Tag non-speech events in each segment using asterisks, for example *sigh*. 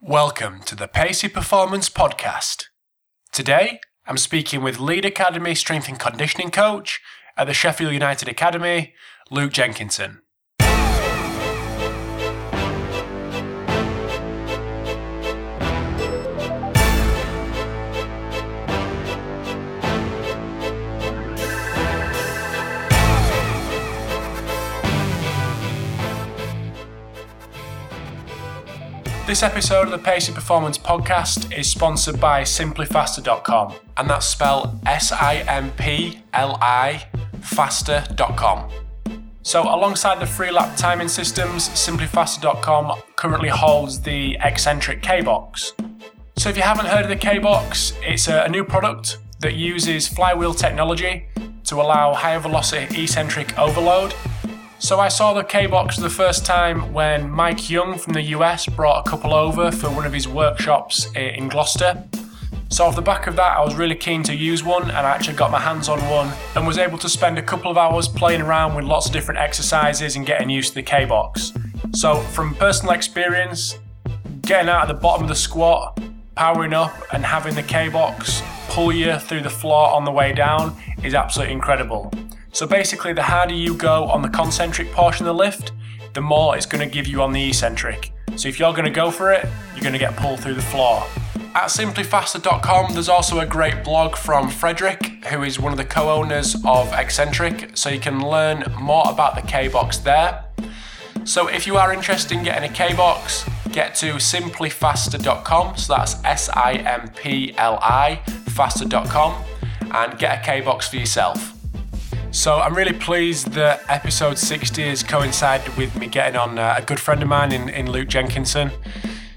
Welcome to the Pacey Performance Podcast. Today, I'm speaking with Lead Academy Strength and Conditioning Coach at the Sheffield United Academy, Luke Jenkinson. This episode of the Pacey Performance Podcast is sponsored by SimplyFaster.com, and that's spelled S I M P L I faster.com. So, alongside the Freelap timing systems, SimplyFaster.com currently holds the Exxentric K Box. So, if you haven't heard of the K Box, it's a, a new product that uses flywheel technology to allow higher velocity eccentric overload so I saw the K box for the first time when Mike Young from the US brought a couple over for one of his workshops in Gloucester. So off the back of that, I was really keen to use one and I actually got my hands on one and was able to spend a couple of hours playing around with lots of different exercises and getting used to the K box. So from personal experience, getting out at the bottom of the squat, powering up and having the K box pull you through the floor on the way down is absolutely incredible. So basically, the harder you go on the concentric portion of the lift, the more it's going to give you on the eccentric. So if you're going to go for it, you're going to get pulled through the floor. At simplyfaster.com, there's also a great blog from Frederick, who is one of the co owners of Exxentric, so you can learn more about the K box there. So if you are interested in getting a K box, get to simplyfaster.com, so that's S I M P L I, faster.com, and get a K box for yourself. So I'm really pleased that episode 60 has coincided with me getting on uh, a good friend of mine in, in Luke Jenkinson.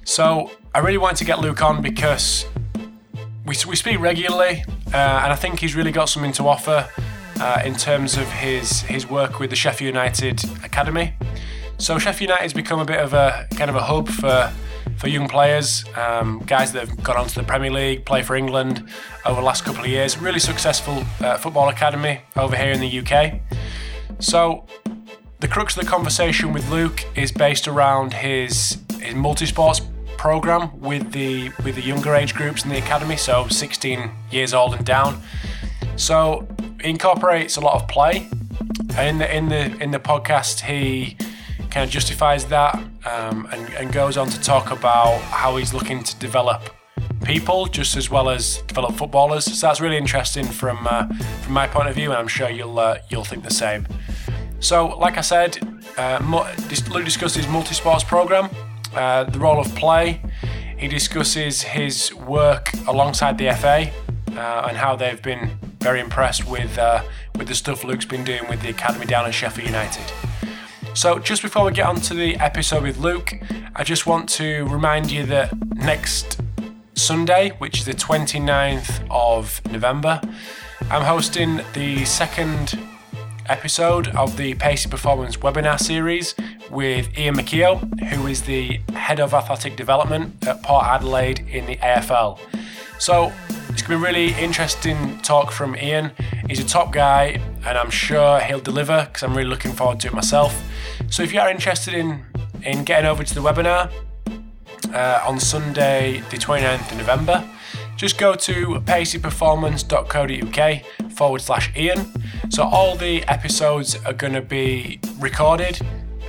So I really wanted to get Luke on because we, we speak regularly, uh, and I think he's really got something to offer uh, in terms of his his work with the Sheffield United Academy. So Sheffield United has become a bit of a kind of a hub for for young players, um, guys that have gone on to the Premier League, play for England over the last couple of years. Really successful uh, football academy over here in the UK. So, the crux of the conversation with Luke is based around his his multi-sports program with the with the younger age groups in the academy, so 16 years old and down. So, incorporates a lot of play. In the in the in the podcast, he kind of justifies that um, and, and goes on to talk about how he's looking to develop people just as well as develop footballers. So that's really interesting from uh, from my point of view, and I'm sure you'll uh, you'll think the same. So, like I said, uh, Luke discusses his multi-sports program, uh, the role of play. He discusses his work alongside the FA uh, and how they've been very impressed with uh, with the stuff Luke's been doing with the academy down at Sheffield United. So, just before we get on to the episode with Luke, I just want to remind you that next Sunday, which is the 29th of November, I'm hosting the second episode of the Pacey Performance webinar series with Ian McKeown, who is the head of athletic development at Port Adelaide in the AFL. So, it's going to be a really interesting talk from Ian. He's a top guy, and I'm sure he'll deliver because I'm really looking forward to it myself. So if you are interested in, in getting over to the webinar uh, on Sunday, the 29th of November, just go to paceyperformance.co.uk forward slash Ian. So all the episodes are going to be recorded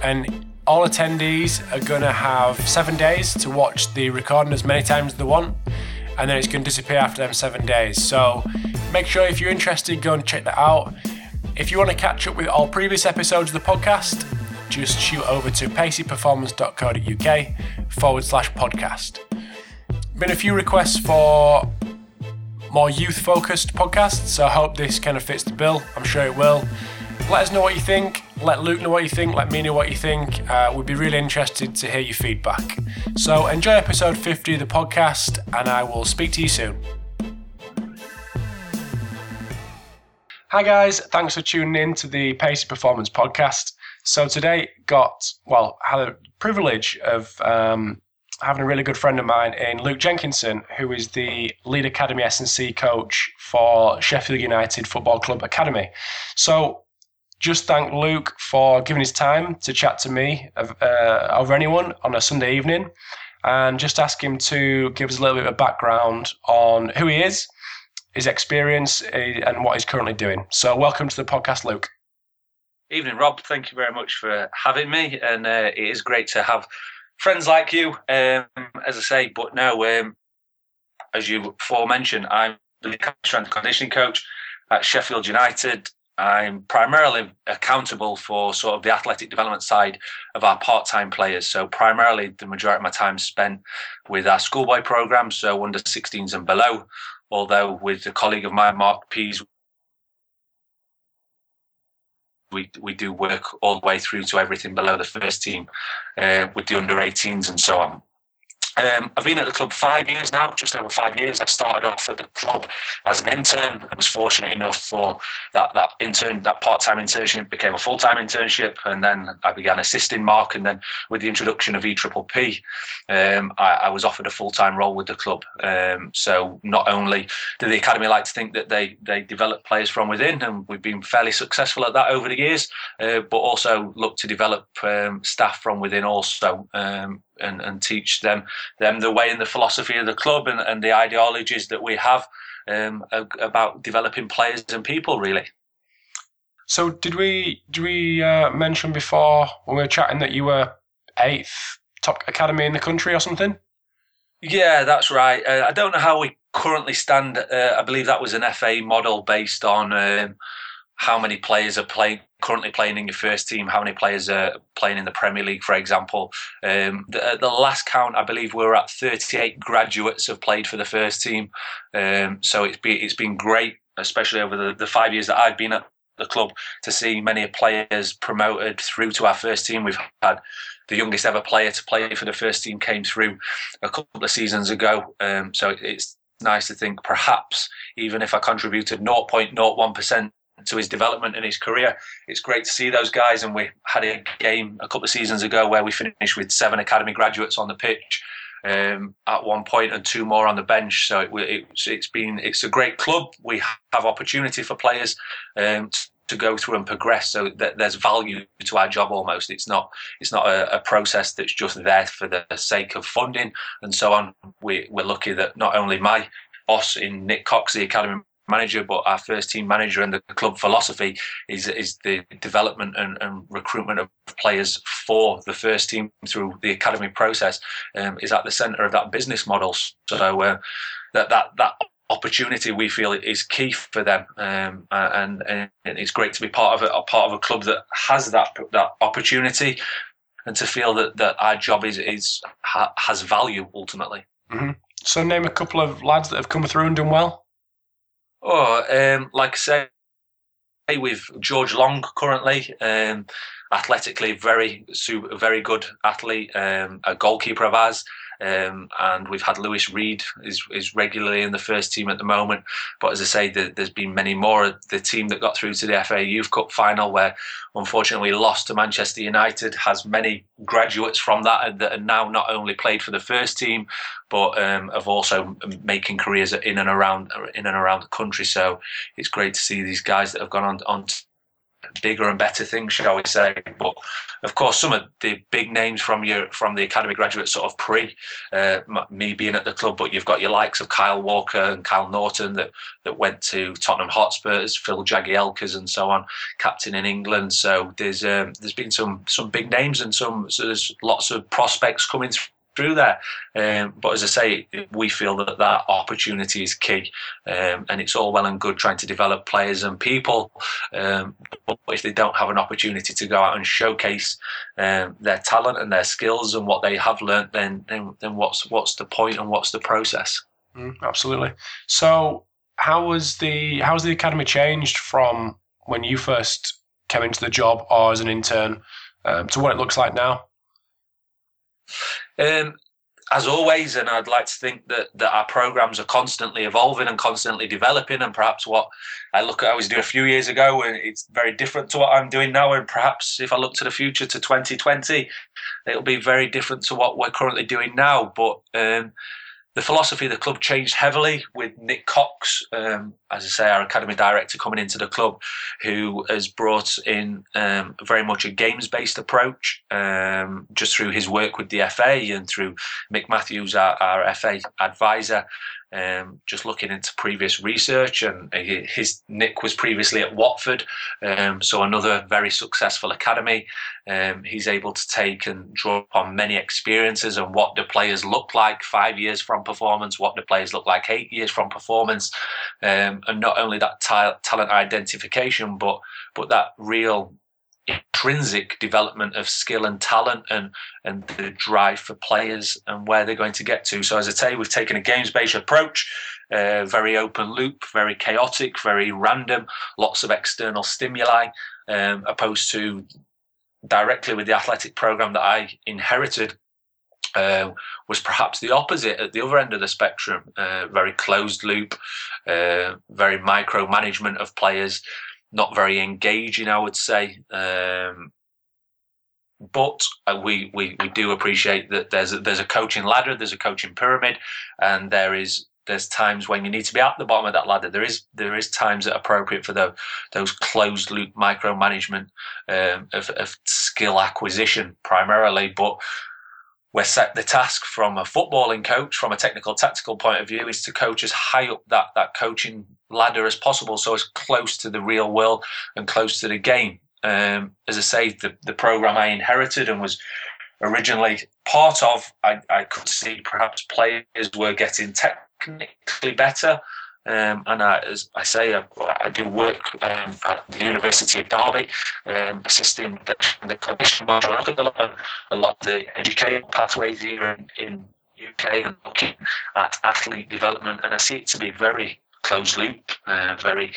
and all attendees are going to have seven days to watch the recording as many times as they want and then it's going to disappear after them seven days. So make sure if you're interested, go and check that out. If you want to catch up with all previous episodes of the podcast, just shoot over to paceyperformance.co.uk forward slash podcast. Been a few requests for more youth focused podcasts, so I hope this kind of fits the bill. I'm sure it will. Let us know what you think. Let Luke know what you think. Let me know what you think. Uh, we'd be really interested to hear your feedback. So enjoy episode 50 of the podcast, and I will speak to you soon. Hi guys, thanks for tuning in to the Pacey Performance podcast. So today got well had a privilege of um, having a really good friend of mine in Luke Jenkinson, who is the lead academy S&C coach for Sheffield United Football Club Academy. So just thank Luke for giving his time to chat to me uh, over anyone on a Sunday evening. and just ask him to give us a little bit of background on who he is, his experience, eh, and what he's currently doing. So, welcome to the podcast, Luke. Evening, Rob. Thank you very much for having me, and uh, it is great to have friends like you. Um, as I say, but now, um, as you aforementioned, I'm the strength conditioning coach at Sheffield United. I'm primarily accountable for sort of the athletic development side of our part-time players. So primarily the majority of my time spent with our schoolboy program, so under 16s and below. Although with a colleague of mine, Mark Pease, we we do work all the way through to everything below the first team uh, with the under 18s and so on. Um, I've been at the club five years now, just over five years. I started off at the club as an intern. I was fortunate enough for that that intern, that part-time internship became a full-time internship, and then I began assisting Mark. And then with the introduction of EPPP, um, I, I, was offered a full-time role with the club. Um, so not only do the academy like to think that they they develop players from within, and we've been fairly successful at that over the years, uh, but also look to develop um, staff from within also um, and, and teach them them the way and the philosophy of the club and, and the ideologies that we have um, about developing players and people really. So did we did we uh, mention before when we were chatting that you were eighth top academy in the country or something? Yeah, that's right. Uh, I don't know how we currently stand. Uh, I believe that was an FA model based on um, how many players are playing currently playing in your first team, how many players are playing in the Premier League, for example. Um, the, the, last count, I believe, we are at 38 graduates have played for the first team. Um, so it's been it's been great, especially over the, the five years that I've been at the club, to see many players promoted through to our first team. We've had the youngest ever player to play for the first team came through a couple of seasons ago. Um, so it's nice to think perhaps even if I contributed 0.01% to his development and his career. It's great to see those guys, and we had a game a couple of seasons ago where we finished with seven academy graduates on the pitch. Um, at one point and two more on the bench. So it, has been it's a great club. We have opportunity for players um, to go through and progress. So there's value to our job almost. It's not it's not a, a, process that's just there for the sake of funding and so on. We, we're lucky that not only my boss in Nick Cox, the academy manager, but our first team manager and the club philosophy is is the development and, and recruitment of players for the first team through the academy process um, is at the centre of that business model. So uh, that that that opportunity we feel is key for them, um, and, and it's great to be part of a part of a club that has that that opportunity, and to feel that, that our job is is ha, has value ultimately. Mm-hmm. So, name a couple of lads that have come through and done well. Oh, um, like I say, with George Long currently, um, athletically very super, very good athlete, um, a goalkeeper of ours. Um, and we've had Louis Reed is, is regularly in the first team at the moment. But as I say, the, there's been many more. The team that got through to the FA Youth Cup final, where unfortunately lost to Manchester United, has many graduates from that that are now not only played for the first team, but um, have also making careers in and around in and around the country. So it's great to see these guys that have gone on on bigger and better things, shall we say? But of course, some of the big names from your from the academy graduates, sort of pre uh, me being at the club, but you've got your likes of Kyle Walker and Kyle Naughton that that went to Tottenham Hotspurs, Phil Jagielkas, and so on, captain in England. So there's um, there's been some some big names and some so there's lots of prospects coming through through there. Um, but as I say, we feel that that opportunity is key, um, and it's all well and good trying to develop players and people, um, but if they don't have an opportunity to go out and showcase um, their talent and their skills and what they have learnt, then then, then what's what's the point and what's the process? Mm, absolutely. So, how was the how has the academy changed from when you first came into the job or as an intern um, to what it looks like now? Um, as always, and I'd like to think that, that our programs are constantly evolving and constantly developing. And perhaps what I look at, I was doing a few years ago, and it's very different to what I'm doing now. And perhaps if I look to the future to 2020, it'll be very different to what we're currently doing now. But um, the philosophy of the club changed heavily with Nick Cox, um, as I say, our academy director coming into the club, who has brought in um, very much a games-based approach, um, just through his work with the FA and through Mick Matthews, our, our FA advisor, um, just looking into previous research, and his Nick was previously at Watford, um, so another very successful academy. Um, he's able to take and draw upon many experiences and what the players look like five years from performance, what the players look like eight years from performance, um, and not only that t- talent identification, but but that real intrinsic development of skill and talent and and the drive for players and where they're going to get to. So as I say, we've taken a games-based approach, uh, very open loop, very chaotic, very random, lots of external stimuli, um, opposed to directly with the athletic program that I inherited. Uh, was perhaps the opposite at the other end of the spectrum. Uh, very closed loop, uh, very micromanagement of players, not very engaging, I would say. Um, but uh, we, we we do appreciate that there's a, there's a coaching ladder, there's a coaching pyramid, and there is there's times when you need to be at the bottom of that ladder. There is there is times that are appropriate for the, those closed loop micromanagement um, of, of skill acquisition primarily, but we're set the task from a footballing coach, from a technical tactical point of view, is to coach as high up that that coaching ladder as possible, so as close to the real world and close to the game. Um, as I say, the the program I inherited and was originally part of, I, I could see perhaps players were getting technically better. Um, and I, as I say, I, I do work um, at the University of Derby, um, assisting the, the clinician module. I at a lot, of, a lot of the education pathways here in, in UK and looking at athlete development, and I see it to be very closed loop, uh, very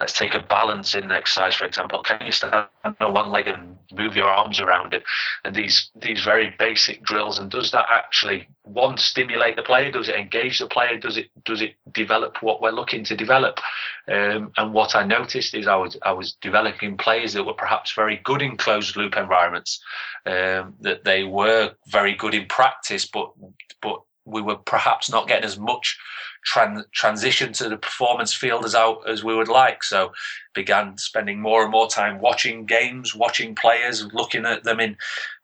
let's take a balancing exercise for example. Can you stand on one leg and move your arms around it? And these these very basic drills and does that actually one stimulate the player? Does it engage the player? Does it does it develop what we're looking to develop? Um, and what i noticed is i was i was developing players that were perhaps very good in closed loop environments um, that they were very good in practice but but we were perhaps not getting as much tran- transition to the performance field as out as we would like. So began spending more and more time watching games, watching players, looking at them in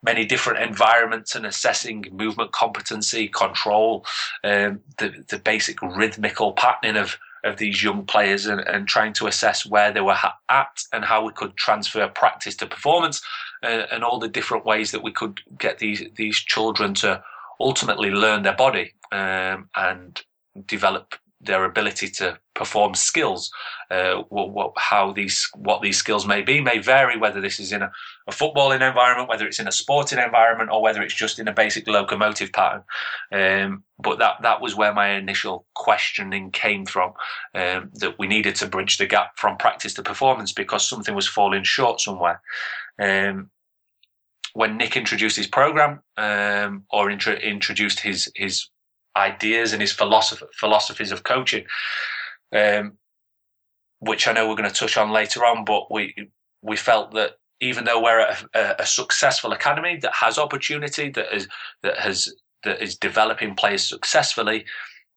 many different environments and assessing movement competency, control, um, the the basic rhythmical patterning of of these young players and, and trying to assess where they were at and how we could transfer practice to performance uh, and all the different ways that we could get these these children to ultimately learn their body um, and develop their ability to perform skills. Uh, what, what, how these what these skills may be may vary. Whether this is in a, a, footballing environment, whether it's in a sporting environment, or whether it's just in a basic locomotive pattern. Um, but that that was where my initial questioning came from. Um, that we needed to bridge the gap from practice to performance because something was falling short somewhere. Um, when Nick introduced his program um, or intro- introduced his his ideas and his philosophy, philosophies of coaching, um, which I know we're going to touch on later on, but we we felt that even though we're a, a, a successful academy that has opportunity, that is that has that is developing players successfully,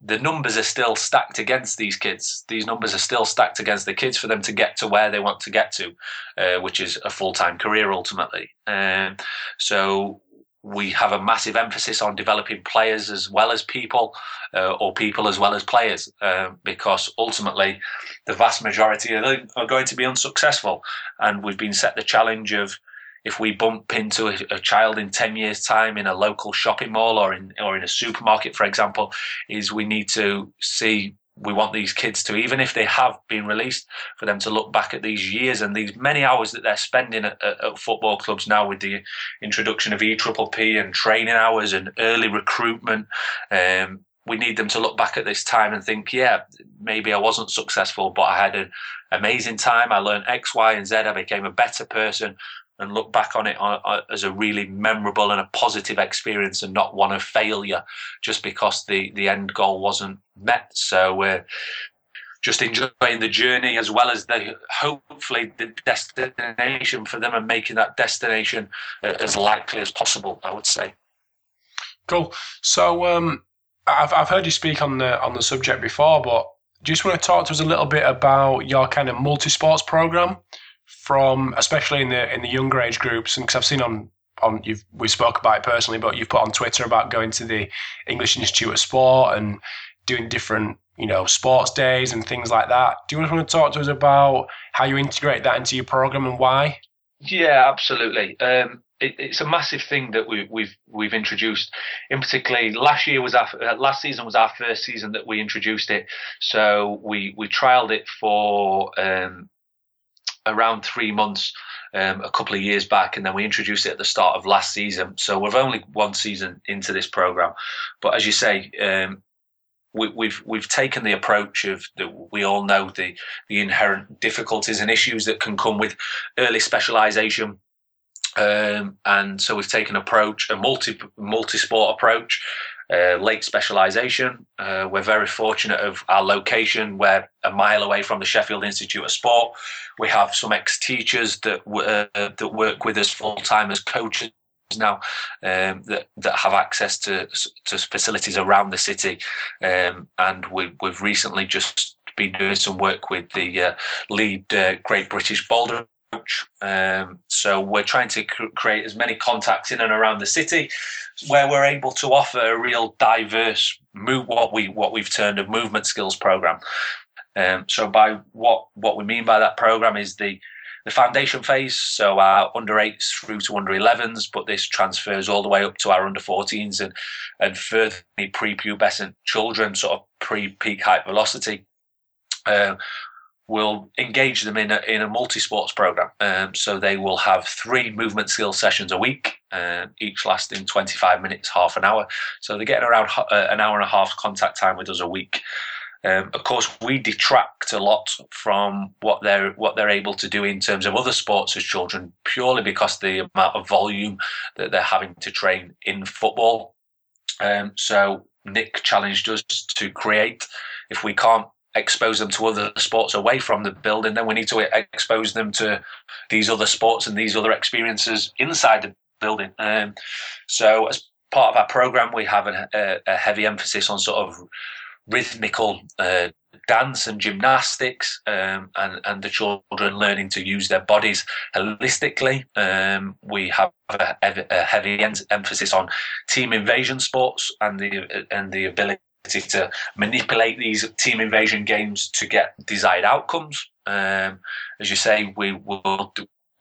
the numbers are still stacked against these kids. These numbers are still stacked against the kids for them to get to where they want to get to, uh, which is a full time career ultimately. Um, so we have a massive emphasis on developing players as well as people, uh, or people as well as players, uh, because ultimately the vast majority of them are going to be unsuccessful. And we've been set the challenge of if we bump into a, a, child in 10 years time in a local shopping mall or in or in a supermarket for example is we need to see we want these kids to even if they have been released for them to look back at these years and these many hours that they're spending at, at, at football clubs now with the introduction of EPPP and training hours and early recruitment um, we need them to look back at this time and think, yeah, maybe I wasn't successful, but I had an amazing time. I learned X, Y, and Z. I became a better person and look back on it uh, uh, as a really memorable and a positive experience and not one of failure just because the, the end goal wasn't met. So we're uh, just enjoying the journey as well as the hopefully the destination for them and making that destination as likely as possible, I would say. Cool. So, um, I've I've heard you speak on the on the subject before, but do you just want to talk to us a little bit about your kind of multi sports program from especially in the in the younger age groups, and because I've seen on on you've we spoke about it personally, but you've put on Twitter about going to the English Institute of Sport and doing different you know sports days and things like that. Do you want to talk to us about how you integrate that into your program and why? Yeah, absolutely. Um, it, it's a massive thing that we, we've we've introduced. In particularly, last year was our uh, last season was our first season that we introduced it. So we we trialed it for um, around three months. Um, a couple of years back, and then we introduced it at the start of last season. So we're only one season into this program, but as you say, um, we, we've we've taken the approach of that we all know the the inherent difficulties and issues that can come with early specialisation um, and so we've taken approach a multi multi sport approach, uh, late specialisation. Uh, we're very fortunate of our location. We're a mile away from the Sheffield Institute of Sport. We have some ex teachers that uh, that work with us full time as coaches now um, that that have access to to facilities around the city, um, and we, we've recently just been doing some work with the uh, lead uh, Great British Boulder. Um, so we're trying to cr- create as many contacts in and around the city, where we're able to offer a real diverse move what we what we've termed a movement skills program. Um, so by what what we mean by that program is the the foundation phase, so our under eights through to under 11s, but this transfers all the way up to our under 14s and and further prepubescent children, sort of pre peak height velocity. Uh, will engage them in a, in a multi-sports program. Um, so they will have three movement skill sessions a week, uh, each lasting 25 minutes, half an hour. So they're getting around uh, an hour and a half contact time with us a week. Um, of course, we detract a lot from what they're what they're able to do in terms of other sports as children, purely because the amount of volume that they're having to train in football. Um, so Nick challenged us to create. If we can't expose them to other sports away from the building, then we need to expose them to these other sports and these other experiences inside the building. Um, so, as part of our program, we have a, a, a heavy emphasis on sort of rhythmical uh, dance and gymnastics, um, and and the children learning to use their bodies holistically. Um, we have a, a heavy emphasis on team invasion sports and the and the ability to manipulate these team invasion games to get desired outcomes. Um, as you say, we will.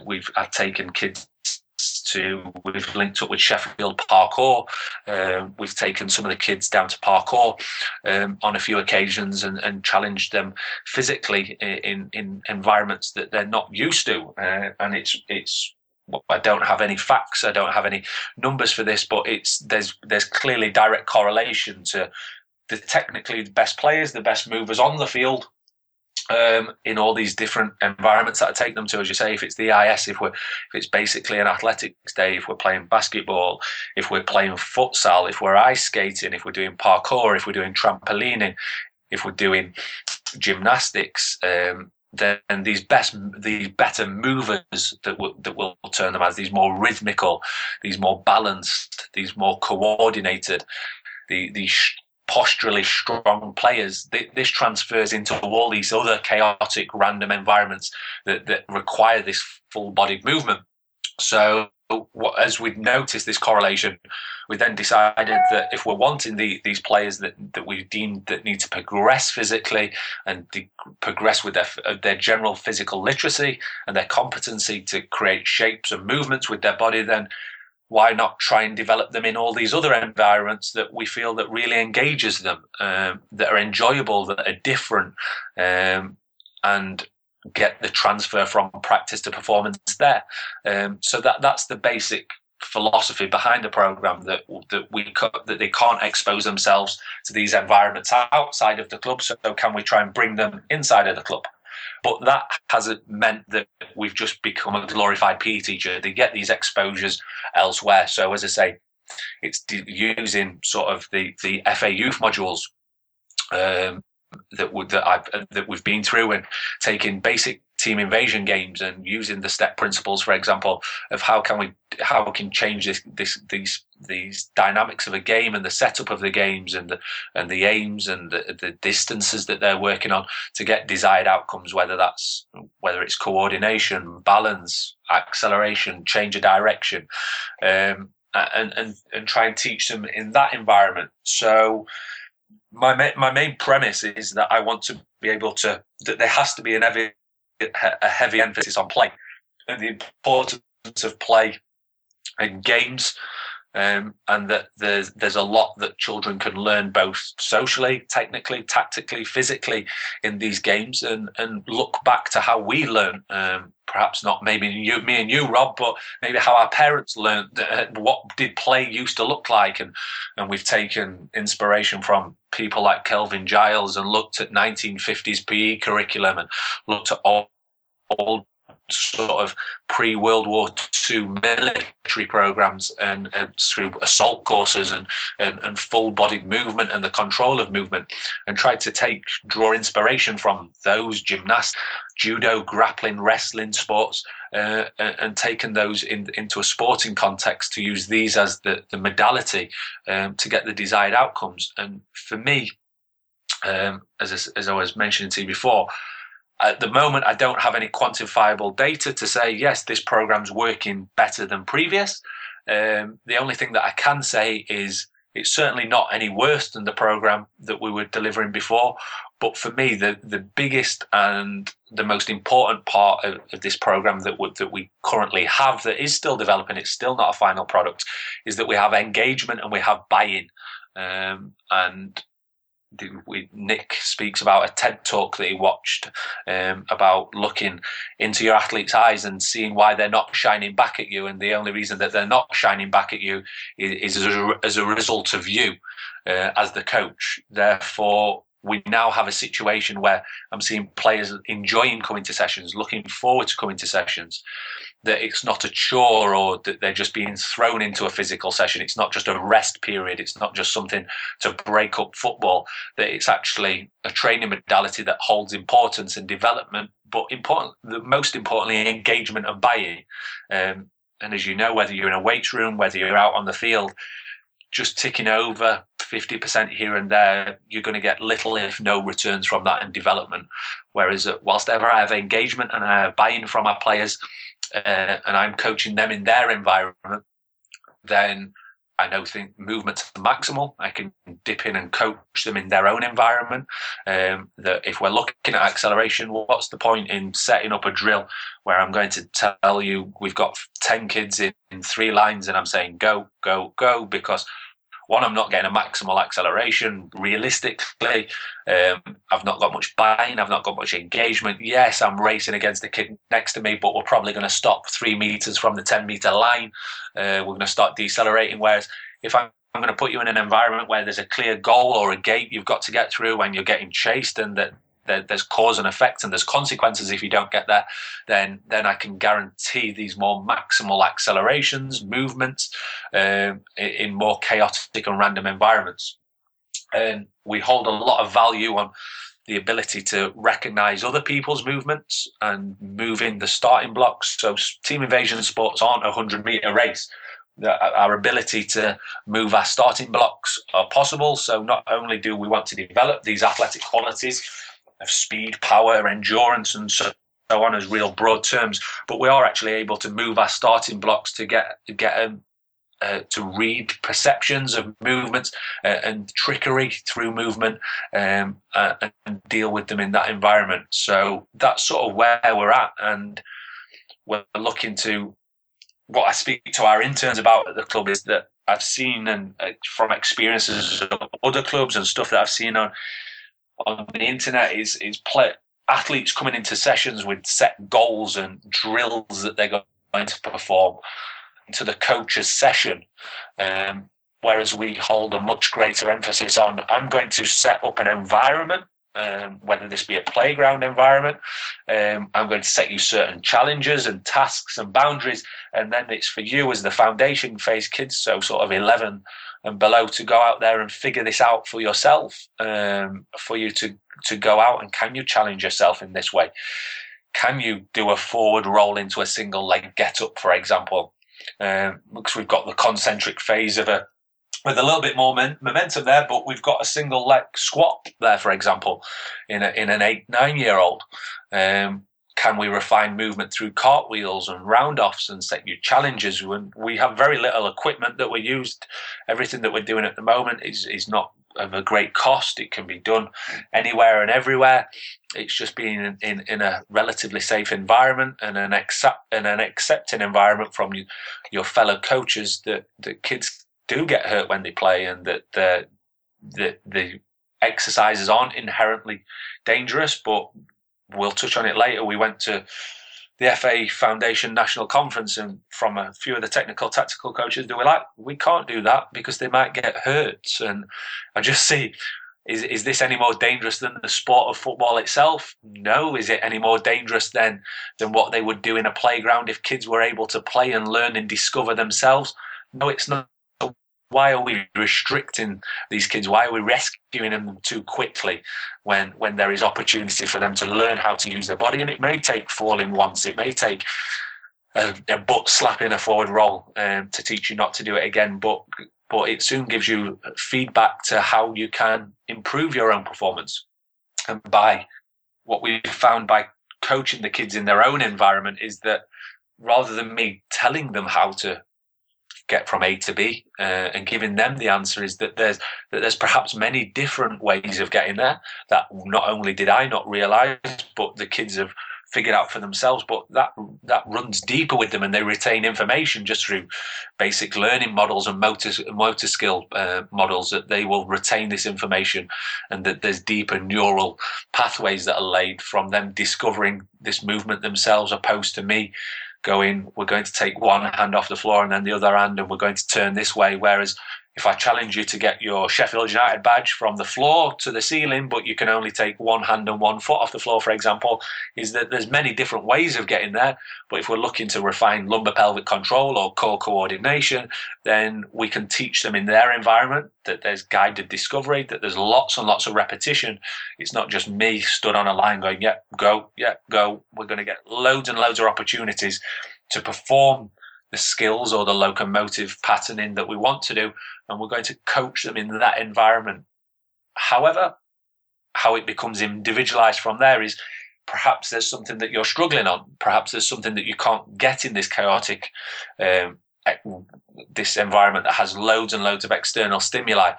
We've taken kids to. We've linked up with Sheffield Parkour. Um, we've taken some of the kids down to parkour um, on a few occasions and, and challenged them physically in, in environments that they're not used to. Uh, and it's it's I don't have any facts. I don't have any numbers for this, but it's there's there's clearly direct correlation to the technically the best players, the best movers on the field um, in all these different environments that I take them to. As you say, if it's the IS, if we're if it's basically an athletics day, if we're playing basketball, if we're playing futsal, if we're ice skating, if we're doing parkour, if we're doing trampolining, if we're doing gymnastics. Um, then these best, these better movers that will that will turn them as these more rhythmical, these more balanced, these more coordinated, the these posturally strong players, this transfers into all these other chaotic, random environments that, that require this full bodied movement. So, as we'd noticed this correlation, we then decided that if we're wanting the, these players that, that we've deemed that need to progress physically and de- progress with their, uh, their general physical literacy and their competency to create shapes and movements with their body, then why not try and develop them in all these other environments that we feel that really engages them, um, that are enjoyable, that are different, um, and get the transfer from practice to performance there. Um, so that that's the basic philosophy behind the program that that we that they can't expose themselves to these environments outside of the club. So can we try and bring them inside of the club? But that hasn't meant that we've just become a glorified PE teacher. They get these exposures elsewhere. So as I say, it's using sort of the, the FA youth modules um, that that I've that we've been through and taking basic team invasion games and using the step principles, for example, of how can we how we can change this, this these these dynamics of a game and the setup of the games and the and the aims and the, the distances that they're working on to get desired outcomes, whether that's whether it's coordination, balance, acceleration, change of direction, um, and and and try and teach them in that environment. So my my main premise is that I want to be able to that there has to be an heavy a heavy emphasis on play and the importance of play in games um, and that there's there's a lot that children can learn both socially, technically, tactically, physically in these games, and and look back to how we learn. Um, perhaps not maybe you, me and you, Rob, but maybe how our parents learned uh, what did play used to look like, and and we've taken inspiration from people like Kelvin Giles and looked at 1950s PE curriculum and looked at all old sort of pre World War II military programs and, and, through assault courses and, and, and full bodied movement and the control of movement and tried to take draw inspiration from those gymnasts, judo, grappling, wrestling sports. Uh, and, and taken those in, into a sporting context to use these as the, the modality um, to get the desired outcomes. And for me, um, as, as I was mentioning to you before, at the moment, I don't have any quantifiable data to say, yes, this program's working better than previous. Um, the only thing that I can say is it's certainly not any worse than the program that we were delivering before. But for me, the, the biggest and the most important part of, of this program that, that we currently have that is still developing, it's still not a final product, is that we have engagement and we have buy in. Um, and Nick speaks about a TED talk that he watched um, about looking into your athlete's eyes and seeing why they're not shining back at you, and the only reason that they're not shining back at you is, is as, a, as, a, result of you uh, as the coach. Therefore, we now have a situation where I'm seeing players enjoying coming to sessions, looking forward to coming to sessions that it's not a chore or that they're just being thrown into a physical session. It's not just a rest period. It's not just something to break up football. That it's actually a training modality that holds importance and development, but important, most importantly, engagement and buy-in. Um, and as you know, whether you're in a weight room, whether you're out on the field, just ticking over 50% here and there, you're going to get little, if no, returns from that in development. Whereas, uh, whilst ever I have engagement and I have buy-in from our players, uh, and I'm coaching them in their environment, then I know think movements are maximal. I can dip in and coach them in their own environment. Um, that if we're looking at acceleration, what's the point in setting up a drill where I'm going to tell you we've got ten kids in, in three lines and I'm saying go, go, go because one, I'm not getting a maximal acceleration realistically. Um, I've not got much buying. I've not got much engagement. Yes, I'm racing against the kid next to me, but we're probably going to stop three meters from the 10 meter line. Uh, we're going to start decelerating. Whereas if I'm I'm going to put you in an environment where there's a clear goal or a gate you've got to get through when you're getting chased and that there's cause and effect and there's consequences if you don't get there, then then I can guarantee these more maximal accelerations, movements um, in more chaotic and random environments. And we hold a lot of value on the ability to recognize other people's movements and move in the starting blocks. So team invasion sports aren't a hundred meter race. Our ability to move our starting blocks are possible. So not only do we want to develop these athletic qualities of speed, power, endurance, and so on as real broad terms. But we are actually able to move our starting blocks to get get um, uh, to read perceptions of movements uh, and trickery through movement um, uh, and deal with them in that environment. So that's sort of where we're at, and we're looking to. What I speak to our interns about at the club is that I've seen and uh, from experiences of other clubs and stuff that I've seen on on the internet is is play, athletes coming into sessions with set goals and drills that they're going to perform to the coach's session. Um, whereas we hold a much greater emphasis on I'm going to set up an environment, um, whether this be a playground environment. Um, I'm going to set you certain challenges and tasks and boundaries, and then it's for you as the foundation phase kids, so sort of 11 and below to go out there and figure this out for yourself um, for you to to go out and can you challenge yourself in this way can you do a forward roll into a single leg get up, for example? Um, because we've got the concentric phase of a with a little bit more men- momentum there, but we've got a single leg squat there, for example, in a, in an eight nine year old. Um, can we refine movement through cartwheels and roundoffs and set new challenges? When we have very little equipment that we used, everything that we're doing at the moment is is not of a great cost. It can be done anywhere and everywhere. It's just being in, in, in a relatively safe environment and an accept and an accepting environment from you, your fellow coaches that that kids do get hurt when they play and that the the the exercises aren't inherently dangerous, but we'll touch on it later. We went to the FA Foundation National Conference, and from a few of the technical tactical coaches, they were like, "We can't do that because they might get hurt." And I just *laughs* see, is is this any more dangerous than the sport of football itself? No. Is it any more dangerous than than what they would do in a playground if kids were able to play and learn and discover themselves? No, it's not why are we restricting these kids? Why are we rescuing them too quickly when when there is opportunity for them to learn how to use their body? And it may take falling once, it may take a, a butt slapping a forward roll um, to teach you not to do it again, but but it soon gives you feedback to how you can improve your own performance. And by what we found by coaching the kids in their own environment is that rather than me telling them how to get from A to B, uh, and giving them the answer is that there's that there's perhaps many different ways of getting there that not only did I not realize, but the kids have figured out for themselves. But that that runs deeper with them, and they retain information just through basic learning models and motor motor skill uh, models. That they will retain this information, and that there's deeper neural pathways that are laid from them discovering this movement themselves, opposed to me going, we're going to take one hand off the floor and then the other hand, and we're going to turn this way. Whereas if I challenge you to get your Sheffield United badge from the floor to the ceiling, but you can only take one hand and one foot off the floor, for example, is that there's many different ways of getting there. But if we're looking to refine lumbar pelvic control or core coordination, then we can teach them in their environment that there's guided discovery, that there's lots and lots of repetition. It's not just me stood on a line going, yeah, go, yeah, go. We're going to get loads and loads of opportunities to perform the skills or the locomotive patterning that we want to do, and we're going to coach them in that environment. However, how it becomes individualized from there is perhaps there's something that you're struggling on, perhaps there's something that you can't get in this chaotic, um, this environment that has loads and loads of external stimuli.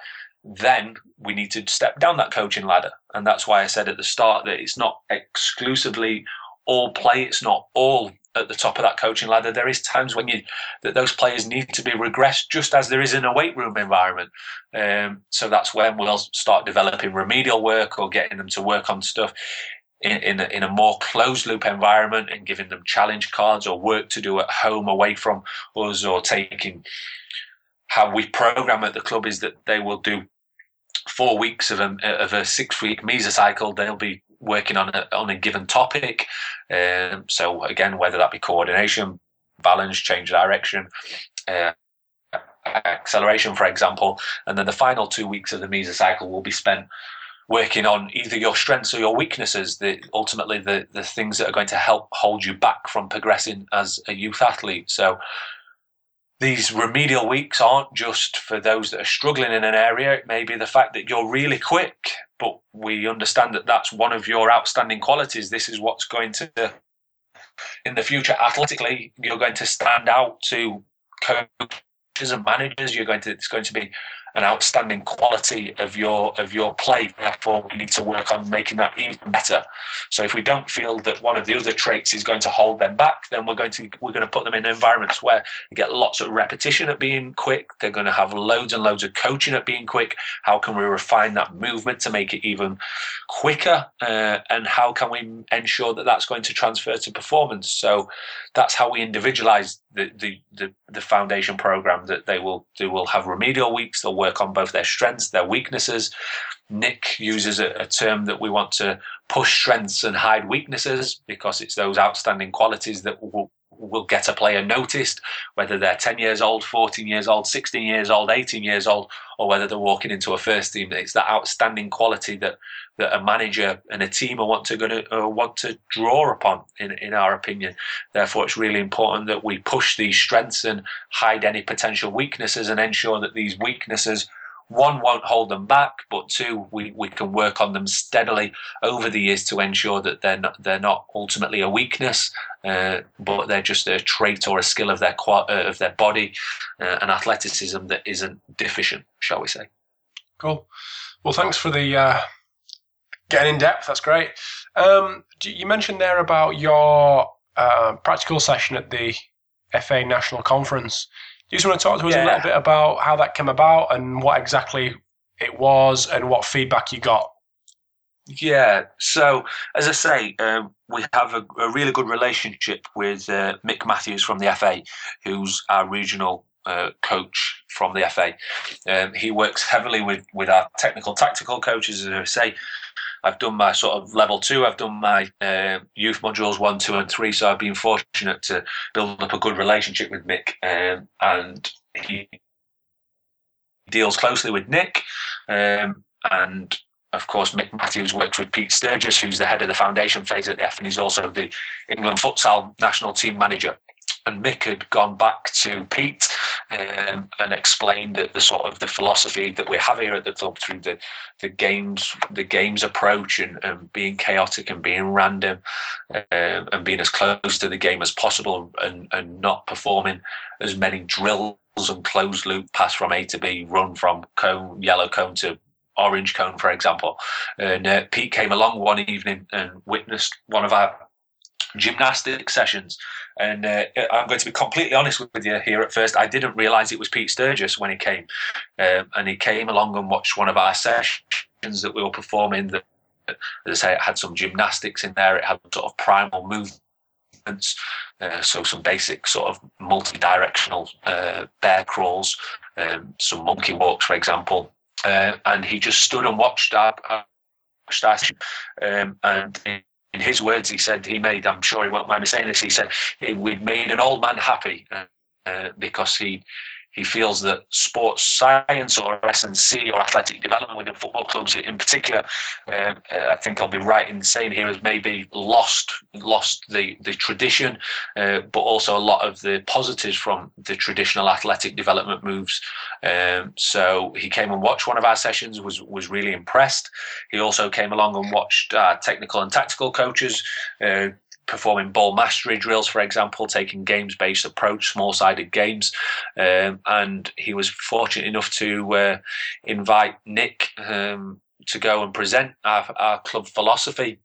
Then we need to step down that coaching ladder, and that's why I said at the start that it's not exclusively all play, it's not all at the top of that coaching ladder. There is times when you that those players need to be regressed, just as there is in a weight room environment. Um, so that's when we'll start developing remedial work or getting them to work on stuff in in a, in a more closed loop environment and giving them challenge cards or work to do at home away from us or taking. How we program at the club is that they will do four weeks of a, of a six week mesocycle. They'll be working on a, on a given topic. Um, so again, whether that be coordination, balance, change direction, uh, acceleration, for example, and then the final two weeks of the mesocycle will be spent working on either your strengths or your weaknesses. The ultimately the the things that are going to help hold you back from progressing as a youth athlete. So these remedial weeks aren't just for those that are struggling in an area. It may be the fact that you're really quick, but we understand that that's one of your outstanding qualities. This is what's going to, in the future, athletically, you're going to stand out to coaches and managers. You're going to, it's going to be an outstanding quality of your of your play. Therefore, we need to work on making that even better. So if we don't feel that one of the other traits is going to hold them back, then we're going to we're going to put them in environments where they get lots of repetition at being quick. They're going to have loads and loads of coaching at being quick. How can we refine that movement to make it even quicker? Uh, and how can we ensure that that's going to transfer to performance? So that's how we individualize the the the, the foundation program that they will they will have remedial weeks. They'll work on both their strengths, their weaknesses. Nick uses a, a term that we want to push strengths and hide weaknesses because it's those outstanding qualities that will, will get a player noticed, whether they're 10 years old, 14 years old, 16 years old, 18 years old, or whether they're walking into a first team. It's that outstanding quality that, that a manager and a team want to to uh, want to draw upon, in, in our opinion. Therefore, it's really important that we push these strengths and hide any potential weaknesses and ensure that these weaknesses one won't hold them back, but two, we, we can work on them steadily over the years to ensure that they're not they're not ultimately a weakness, uh, but they're just a trait or a skill of their uh, of their body, uh, athleticism that isn't deficient, shall we say? Cool. Well, thanks for the uh, getting in depth. That's great. Um, you mentioned there about your uh, practical session at the FA National Conference. Do you just want to talk to us yeah. a little bit about how that came about and what exactly it was and what feedback you got? Yeah, so as I say, um, we have a, a, really good relationship with uh, Mick Matthews from the FA, who's our regional uh, coach from the FA. Um, he works heavily with, with our technical tactical coaches, as I say, I've done my sort of level two. I've done my uh, youth modules one, two, and three. So I've been fortunate to build up a good relationship with Mick, um, and he deals closely with Nick, um, and of course, Mick Matthews works with Pete Sturgess, who's the head of the foundation phase at the F, and he's also the England futsal national team manager and Mick had gone back to Pete um, and explained the, the, sort of the philosophy that we have here at the club through the, the games the games approach and, and being chaotic and being random um, and being as close to the game as possible and, and not performing as many drills and closed loop pass from A to B, run from cone yellow cone to orange cone, for example. And uh, Pete came along one evening and witnessed one of our gymnastic sessions. And uh, I'm going to be completely honest with you here at first. I didn't realise it was Pete Sturgess when he came. Um, and he came along and watched one of our sessions that we were performing. That, as I say, it had some gymnastics in there, it had sort of primal movements. Uh, so some basic sort of multi-directional uh, bear crawls, um, some monkey walks, for example. Uh, and he just stood and watched our, our um, and in his words, he said he made. I'm sure he won't mind me saying this. He said we'd made an old man happy uh, uh, because he he feels that sports science or S&C or athletic development within football clubs in particular, uh, I think I'll be right in saying here has maybe lost lost the the tradition, uh, but also a lot of the positives from the traditional athletic development moves. Um, so he came and watched one of our sessions, was was really impressed. He also came along and watched our technical and tactical coaches. Uh, performing ball mastery drills, for example, taking games based approach, small sided games. Um, and he was fortunate enough to uh, invite Nick um, to go and present our, our club philosophy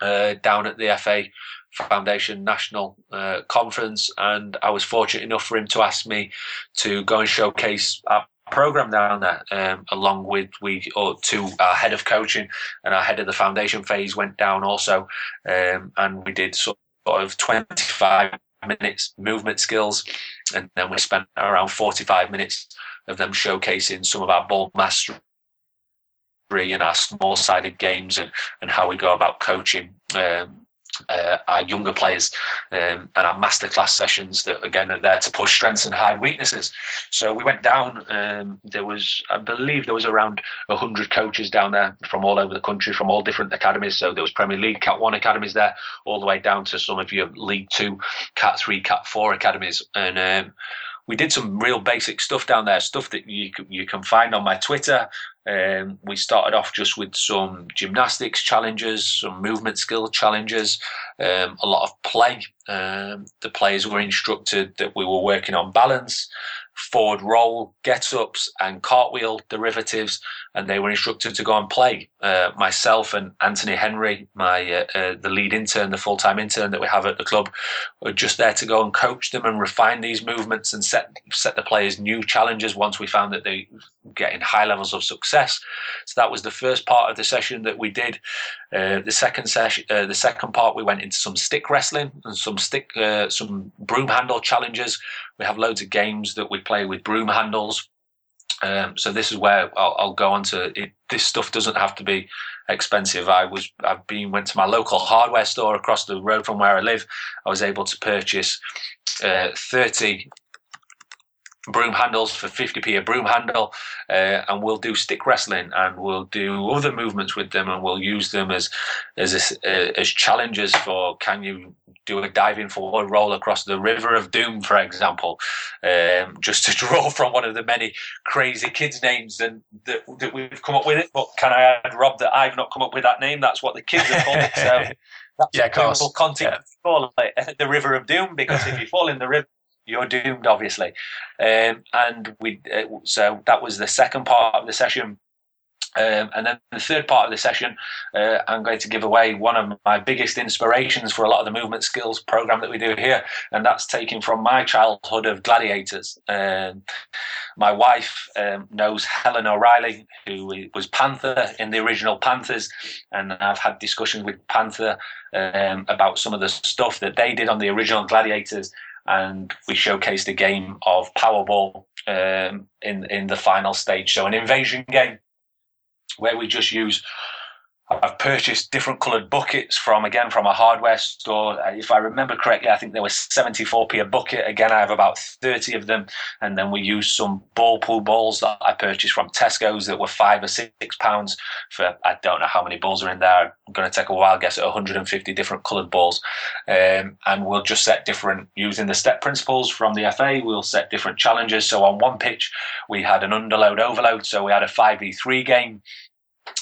uh, down at the FA Foundation National uh, Conference. And I was fortunate enough for him to ask me to go and showcase our program down there, um, along with we or to our head of coaching and our head of the foundation phase went down also, um, and we did sort of 25 minutes movement skills, and then we spent around 45 minutes of them showcasing some of our ball mastery and our small sided games and, and how we go about coaching um, uh, our younger players um, and our masterclass sessions that again are there to push strengths and hide weaknesses. So we went down. Um, there was, I believe, there was around hundred coaches down there from all over the country, from all different academies. So there was Premier League, Cat One academies there, all the way down to some of your League Two, Cat Three, Cat Four academies, and. Um, we did some real basic stuff down there, stuff that you you can find on my Twitter. Um, we started off just with some gymnastics challenges, some movement skill challenges, um, a lot of play. Um, the players were instructed that we were working on balance, forward roll, get ups, and cartwheel derivatives, and they were instructed to go and play. Uh, myself and Anthony Henry, my uh, uh, the lead intern, the full time intern that we have at the club, were just there to go and coach them and refine these movements and set set the players new challenges. Once we found that they getting high levels of success, so that was the first part of the session that we did. Uh, the second session, uh, the second part, we went into some stick wrestling and some stick, uh, some broom handle challenges we have loads of games that we play with broom handles. Um, so this is where I'll, I'll go on to it, this stuff doesn't have to be expensive. I was I've been went to my local hardware store across the road from where I live. I was able to purchase uh, 30 broom handles for 50p a broom handle uh, and we'll do stick wrestling and we'll do other movements with them and we'll use them as as a, uh, as challenges for can you do a diving forward roll across the river of doom for example um, just to *laughs* draw from one of the many crazy kids names and that, that we've come up with it but can i add rob that i've not come up with that name that's what the kids have called it so *laughs* that's yeah, of course. we'll yeah. to call it *laughs* the river of doom because if you fall in the river you're doomed, obviously. Um, and we uh, so that was the second part of the session. Um, and then the third part of the session, uh, I'm going to give away one of my biggest inspirations for a lot of the movement skills program that we do here, and that's taken from my childhood of gladiators. Um, my wife um, knows Helen O'Reilly, who was Panther in the original Panthers, and I've had discussions with Panther um, about some of the stuff that they did on the original Gladiators and we showcased a game of Powerball um, in in the final stage. So an invasion game where we just use I've purchased different coloured buckets from again from a hardware store. Uh, if I remember correctly, I think there was 74p a bucket. Again, I have about 30 of them, and then we used some ball pool balls that I purchased from Tesco's that were five or six pounds for I don't know how many balls are in there. I'm going to take a wild guess at 150 different coloured balls, um, and we'll just set different using the step principles from the FA. We'll set different challenges. So on one pitch, we had an underload overload, so we had a 5v3 game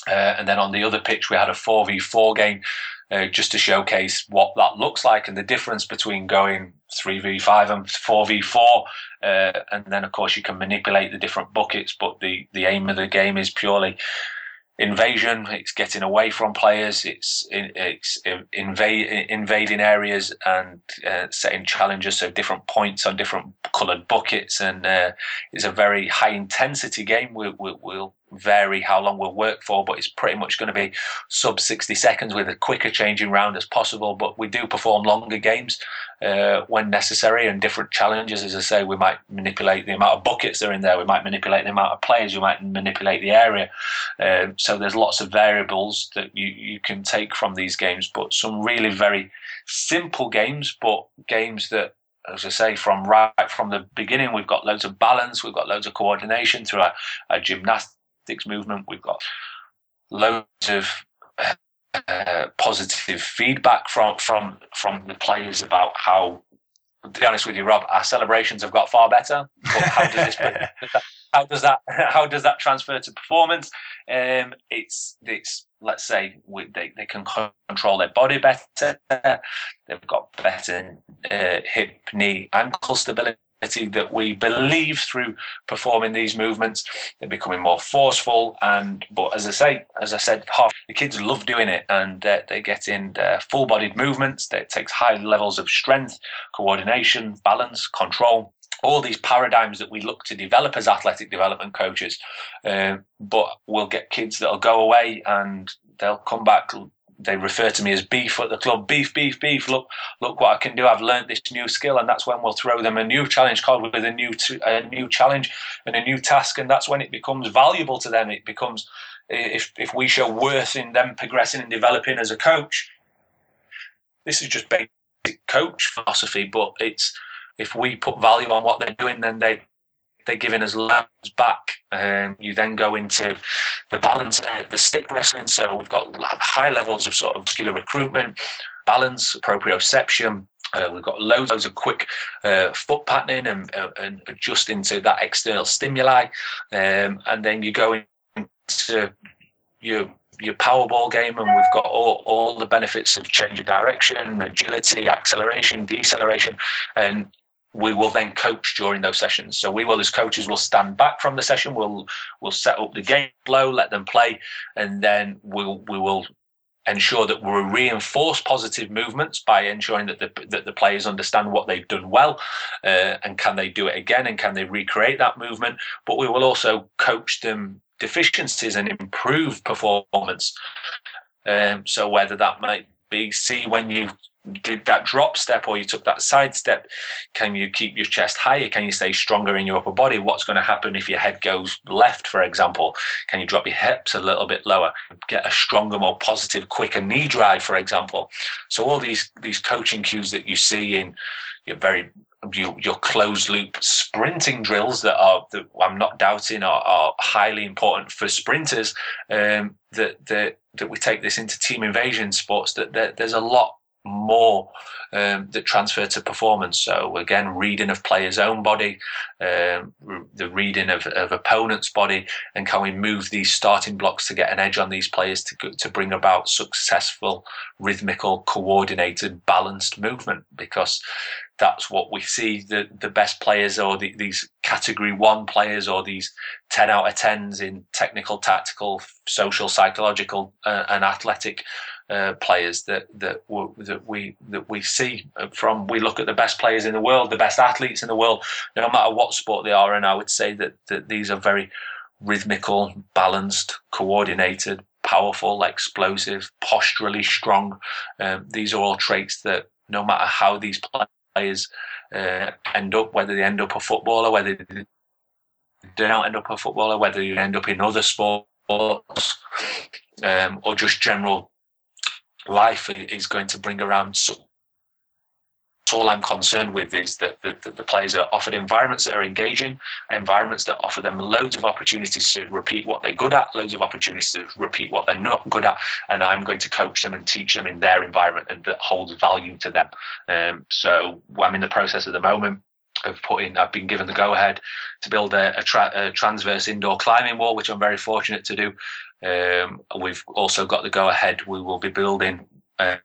uh, and then on the other pitch, we had a 4v4 game uh, just to showcase what that looks like and the difference between going 3v5 and 4v4. Uh, and then, of course, you can manipulate the different buckets, but the, the aim of the game is purely invasion. It's getting away from players. It's it's invade, invading areas and uh, setting challenges. So different points on different coloured buckets, and uh, it's a very high intensity game. We, we, we'll vary how long we'll work for, but it's pretty much going to be sub 60 seconds with a quicker changing round as possible. But we do perform longer games uh, when necessary and different challenges. As I say, we might manipulate the amount of buckets that are in there, we might manipulate the amount of players, we might manipulate the area. Um, so there's lots of variables that you, you can take from these games, but some really very simple games, but games that as I say, from right from the beginning, we've got loads of balance, we've got loads of coordination through our, our movement. We've got loads of uh, positive feedback from from from the players about how. To be honest with you, Rob, our celebrations have got far better. But how does this? *laughs* how does that? How does that transfer to performance? Um, it's it's let's say we, they they can control their body better. They've got better uh, hip, knee, ankle stability that we believe through performing these movements. They're becoming more forceful and but as i say as i said half the kids love doing it and uh, they get in uh, full-bodied movements that takes high levels of strength coordination balance control all these paradigms that we look to develop as athletic development coaches. Uh, but we'll get kids that'll go away and they'll come back they refer to me as beef at the club. Beef, beef, beef. Look, look what I can do. I've learned this new skill, and that's when we'll throw them a new challenge card with a new a new challenge and a new task, and that's when it becomes valuable to them. It becomes if if we show worth in them progressing and developing as a coach. This is just basic coach philosophy, but it's if we put value on what they're doing, then they they're giving us loads back. Um, you then go into the balance, uh, the stick wrestling. So we've got high levels of sort of skill recruitment, balance, proprioception. Uh, we've got loads, loads of quick uh, foot patterning and, uh, and adjusting to that external stimuli. Um, and then you go into your your Powerball game, and we've got all, all the benefits of change of direction, agility, acceleration, deceleration, and we will then coach during those sessions. So we will, as coaches, will stand back from the session. We'll we'll set up the game flow, let them play, and then we'll we will ensure that we reinforce positive movements by ensuring that the that the players understand what they've done well, uh, and can they do it again, and can they recreate that movement. But we will also coach them deficiencies and improve performance. Um, so whether that might be see when you did that drop step or you took that side step, can you keep your chest higher? Can you stay stronger in your upper body? What's going to happen if your head goes left, for example? Can you drop your hips a little bit lower? Get a stronger, more positive, quicker knee drive, for example. So all these these coaching cues that you see in your very your, your closed loop sprinting drills that are that I'm not doubting are, are highly important for sprinters. Um, that that that we take this into team invasion sports. That, that there's a lot more um, that transfer to performance. So again, reading of players' own body, um, the reading of, of opponent's body, and can we move these starting blocks to get an edge on these players to to bring about successful, rhythmical, coordinated, balanced movement? Because that's what we see the the best players or the, these category one players or these 10 out of 10s in technical tactical social psychological uh, and athletic uh, players that that, that we that we see from. We look at the best players in the world, the best athletes in the world, no matter what sport they are, and I would say that that these are very rhythmical, balanced, coordinated, powerful, explosive, posturally strong. Um, these are all traits that no matter how these players uh, end up, whether they end up a footballer, whether they don't end up a footballer, whether you end up in other sports, um, or just general life is going to bring around. So, all I'm concerned with is that the, the, players are offered environments that are engaging, environments that offer them loads of opportunities to repeat what they're good at, loads of opportunities to repeat what they're not good at, and I'm going to coach them and teach them in their environment and that holds value to them. Um, so I'm in the process at the moment of putting. I've been given the go ahead to build a, a, tra- a transverse indoor climbing wall, which I'm very fortunate to do. Um, we've also got the go ahead. We will be building uh,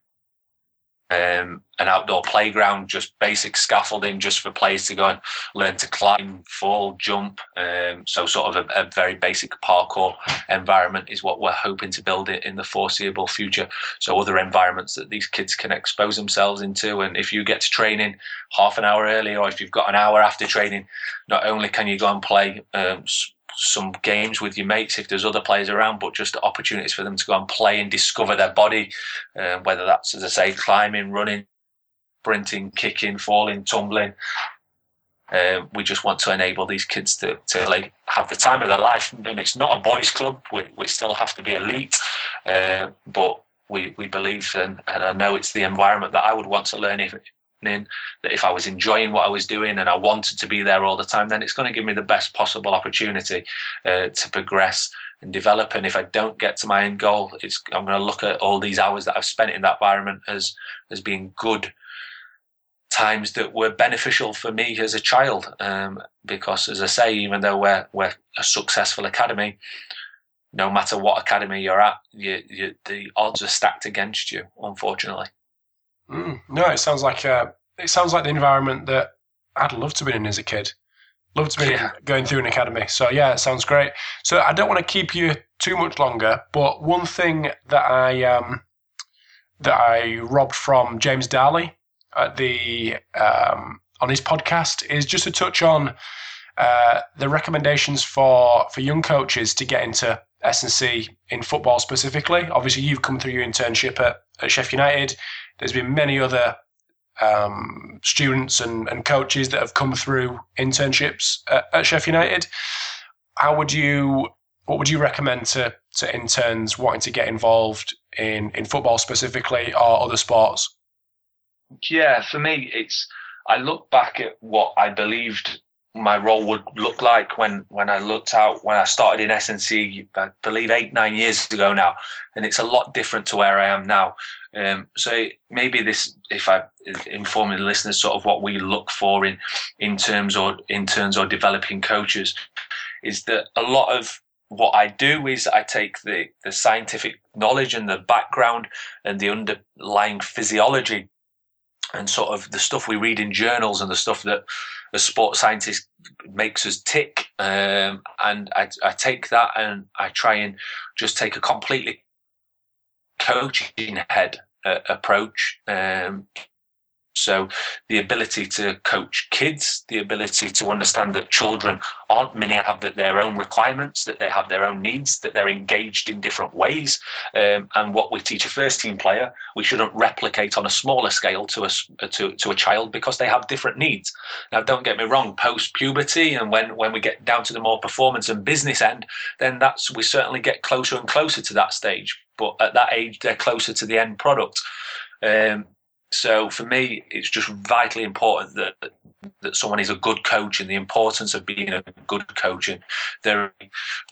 um, an outdoor playground, just basic scaffolding, just for players to go and learn to climb, fall, jump. Um, so, sort of a, a, very basic parkour environment is what we're hoping to build it in the foreseeable future. So, other environments that these kids can expose themselves into. And if you get to training half an hour early, or if you've got an hour after training, not only can you go and play um, some games with your mates if there's other players around, but just opportunities for them to go and play and discover their body, uh, whether that's, as I say, climbing, running, sprinting, kicking, falling, tumbling. Uh, we just want to enable these kids to, to like have the time of their life. And it's not a boys' club. We, we still have to be elite, uh, but we, we believe and, and I know it's the environment that I would want to learn if, that if I was enjoying what I was doing and I wanted to be there all the time, then it's going to give me the best possible opportunity uh, to progress and develop. And if I don't get to my end goal, it's I'm going to look at all these hours that I've spent in that environment as as being good times that were beneficial for me as a child. Um, because as I say, even though we're we're a successful academy, no matter what academy you're at, you, you, the odds are stacked against you, unfortunately. Mm, no, it sounds like uh, it sounds like the environment that I'd love to be in as a kid. Love to be yeah. going through an academy. So yeah, it sounds great. So I don't want to keep you too much longer, but one thing that I um, that I robbed from James Darley at the um, on his podcast is just to touch on uh, the recommendations for for young coaches to get into S&C in football specifically. Obviously, you've come through your internship at, at United. There's been many other um, students and, and coaches that have come through internships at, at United. How would you, what would you recommend to, to interns wanting to get involved in, in football specifically or other sports? Yeah, for me, it's, I look back at what I believed my role would look like when when I looked out when I started in S&C, I believe eight nine years ago now, and it's a lot different to where I am now. Um, so maybe this, if I inform the listeners, sort of what we look for in in terms or interns or developing coaches, is that a lot of what I do is I take the the scientific knowledge and the background and the underlying physiology and sort of the stuff we read in journals and the stuff that a sports scientist makes us tick. Um, and I, I, take that and I try and just take a completely coaching head uh, approach um, So the ability to coach kids, the ability to understand that children aren't many have their own requirements, that they have their own needs, that they're engaged in different ways. Um, and what we teach a first team player, we shouldn't replicate on a smaller scale to a, to, to a child because they have different needs. Now, don't get me wrong, post puberty and when, when we get down to the more performance and business end, then that's we certainly get closer and closer to that stage. But at that age, they're closer to the end product. Um, so for me, it's just vitally important that that someone is a good coach and the importance of being a good coach and their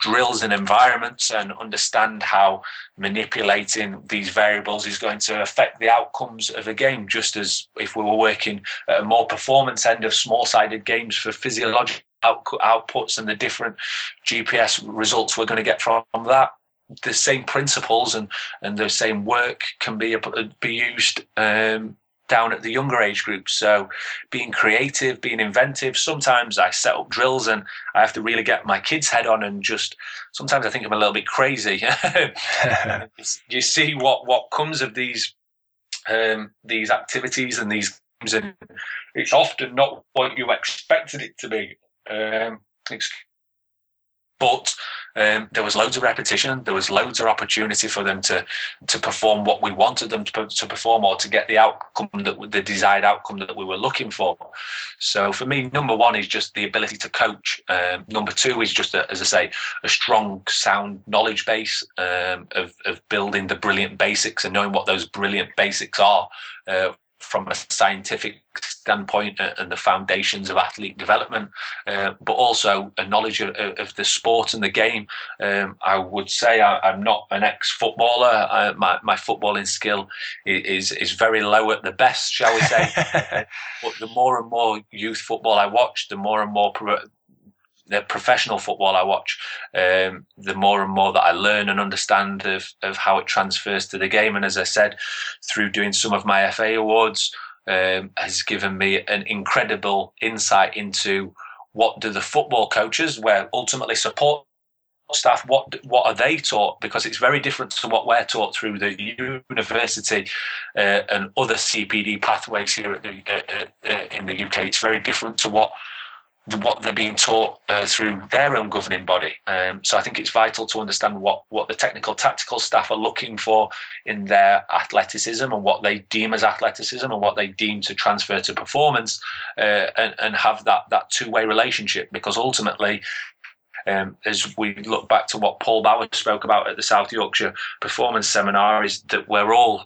drills and environments and understand how manipulating these variables is going to affect the outcomes of a game. Just as if we were working at a more performance end of small-sided games for physiological outputs and the different GPS results we're going to get from that the same principles and and the same work can be be used um, down at the younger age groups. So being creative, being inventive. Sometimes I set up drills and I have to really get my kids' head on and just. Sometimes I think I'm a little bit crazy. *laughs* *laughs* you see what what comes of these um, these activities and these games, and it's often not what you expected it to be. Um, but um, there was loads of repetition. There was loads of opportunity for them to to perform what we wanted them to, to perform, or to get the outcome that the desired outcome that we were looking for. So for me, number one is just the ability to coach. Um, number two is just, a, as I say, a strong, sound knowledge base um, of of building the brilliant basics and knowing what those brilliant basics are. Uh, from a scientific standpoint uh, and the foundations of athlete development, uh, but also a knowledge of, of, the sport and the game. Um, I would say I, am not an ex-footballer. my, my footballing skill is is very low at the best, shall we say. *laughs* but the more and more youth football I watch, the more and more pro- the professional football I watch, um, the more and more that I learn and understand of, of how it transfers to the game. And as I said, through doing some of my FA awards, um, has given me an incredible insight into what do the football coaches, where ultimately support staff what what are they taught because it's very different to what we're taught through the university uh, and other CPD pathways here the, uh, uh, in the UK it's very different to what what they're being taught uh, through their own governing body. Um, so I think it's vital to understand what, what the technical tactical staff are looking for in their athleticism and what they deem as athleticism and what they deem to transfer to performance uh, and, and have that, that two way relationship because ultimately. Um, as we look back to what Paul Bauer spoke about at the South Yorkshire Performance Seminar, is that we're all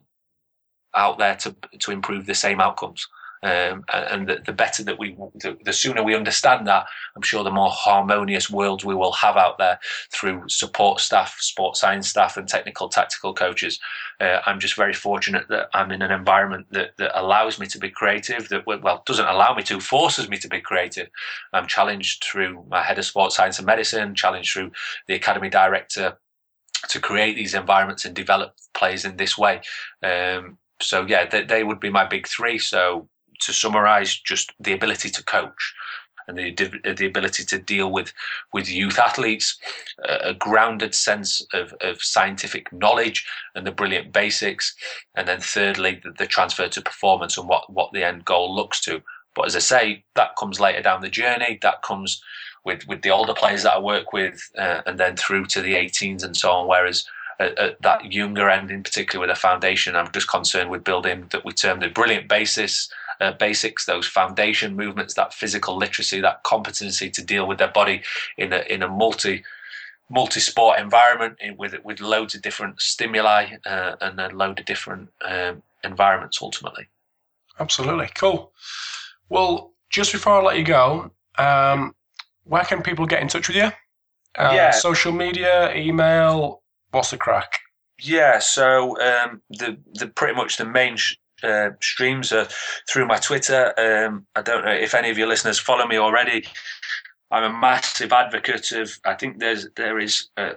out there to to improve the same outcomes. Um, and the, the, better that we, the, the, sooner we understand that, I'm sure the more harmonious world we will have out there through support staff, sports science staff, and technical tactical coaches. Uh, I'm just very fortunate that I'm in an environment that, that allows me to be creative, that, well, doesn't allow me to, forces me to be creative. I'm challenged through my head of sports science and medicine, challenged through the academy director to create these environments and develop players in this way. Um, so yeah, they, they, would be my big three. So to summarize, just the ability to coach and the the ability to deal with with youth athletes, a grounded sense of, of scientific knowledge and the brilliant basics, and then thirdly the, the transfer to performance and what what the end goal looks to. But as I say, that comes later down the journey. That comes with with the older players that I work with, uh, and then through to the 18s and so on. Whereas at, at, that younger end, in particular with a foundation, I'm just concerned with building that we term the brilliant basis uh, basics, those foundation movements, that physical literacy, that competency to deal with their body in a in a multi multi-sport environment with with loads of different stimuli uh, and a load of different um, environments ultimately. Absolutely cool. Well, just before I let you go, um, where can people get in touch with you? Uh, yeah. Social media, email. What's the crack? Yeah, so um, the the pretty much the main sh- uh, streams uh, through my Twitter. Um, I don't know if any of your listeners follow me already. I'm a massive advocate of. I think there's there is. Uh,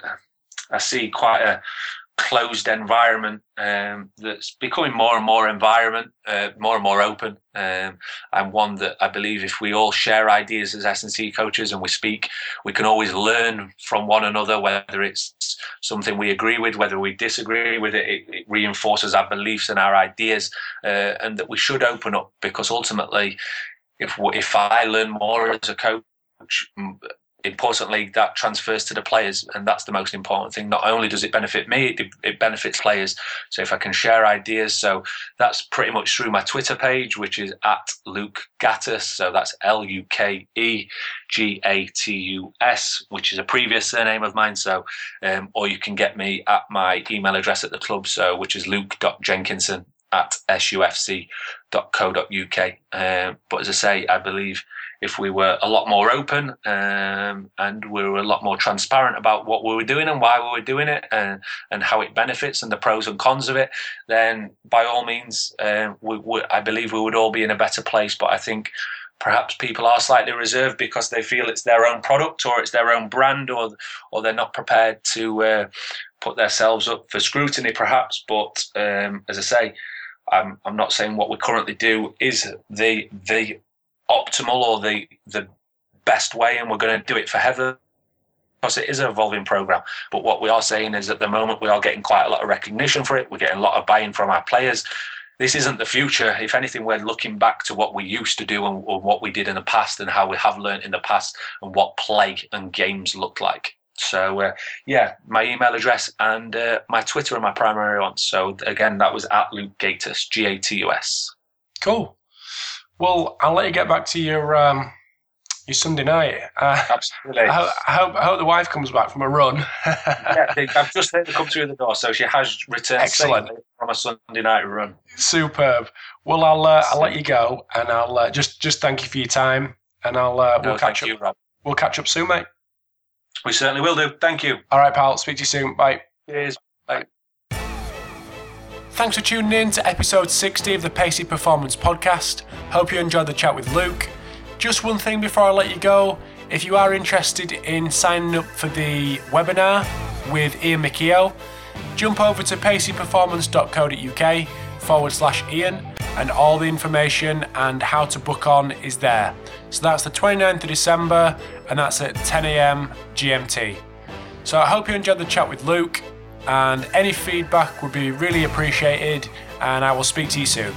I see quite a closed environment um, that's becoming more and more environment, uh, more and more open, um, and one that I believe if we all share ideas as S and C coaches and we speak, we can always learn from one another. Whether it's something we agree with, whether we disagree with it, it, it reinforces our beliefs and our ideas, uh, and that we should open up because ultimately, if if I learn more as a coach importantly, that transfers to the players, and that's the most important thing. Not only does it benefit me, it, it, benefits players. So if I can share ideas, so that's pretty much through my Twitter page, which is at Luke Gatus. So that's L U K E G A T U S, which is a previous surname of mine. So, um, or you can get me at my email address at the club, so which is luke.jenkinson at sufc.co.uk. Um, but as I say, I believe if we were a lot more open um, and we were a lot more transparent about what we were doing and why we were doing it and, and how it benefits and the pros and cons of it, then by all means, uh, we, we, I believe we would all be in a better place. But I think perhaps people are slightly reserved because they feel it's their own product or it's their own brand or or they're not prepared to uh, put themselves up for scrutiny perhaps but um, as I say I'm, I'm not saying what we currently do is the the optimal or the the best way, and we're going to do it for forever because it is an evolving program. But what we are saying is at the moment we are getting quite a lot of recognition for it. We're getting a lot of buy-in from our players. This isn't the future. If anything, we're looking back to what we used to do and, and what we did in the past and how we have learned in the past and what play and games look like. So uh, yeah, my email address and uh, my Twitter are my primary ones. So again, that was at Luke Gatus, G A T U S. Cool. Well, I'll let you get back to your um, your Sunday night. Uh, Absolutely. I, I, hope, I hope the wife comes back from a run. yeah, I've just heard her come through the door, so she has returned Excellent. from a Sunday night run. Superb. Well, I'll uh, I'll let you go, and I'll uh, just just thank you for your time, and I'll uh, we'll no, catch up. You, we'll catch up soon, mate. We certainly will do. Thank you. All right, pal. Speak to you soon. Bye. Cheers. Bye. Thanks for tuning in to episode 60 of the Pacey Performance Podcast. Hope you enjoyed the chat with Luke. Just one thing before I let you go if you are interested in signing up for the webinar with Ian McKeown, jump over to paceyperformance.co.uk forward slash Ian, and all the information and how to book on is there. So that's the 29th of December, and that's at 10 a.m. GMT. So I hope you enjoyed the chat with Luke and any feedback would be really appreciated. And I will speak to you soon.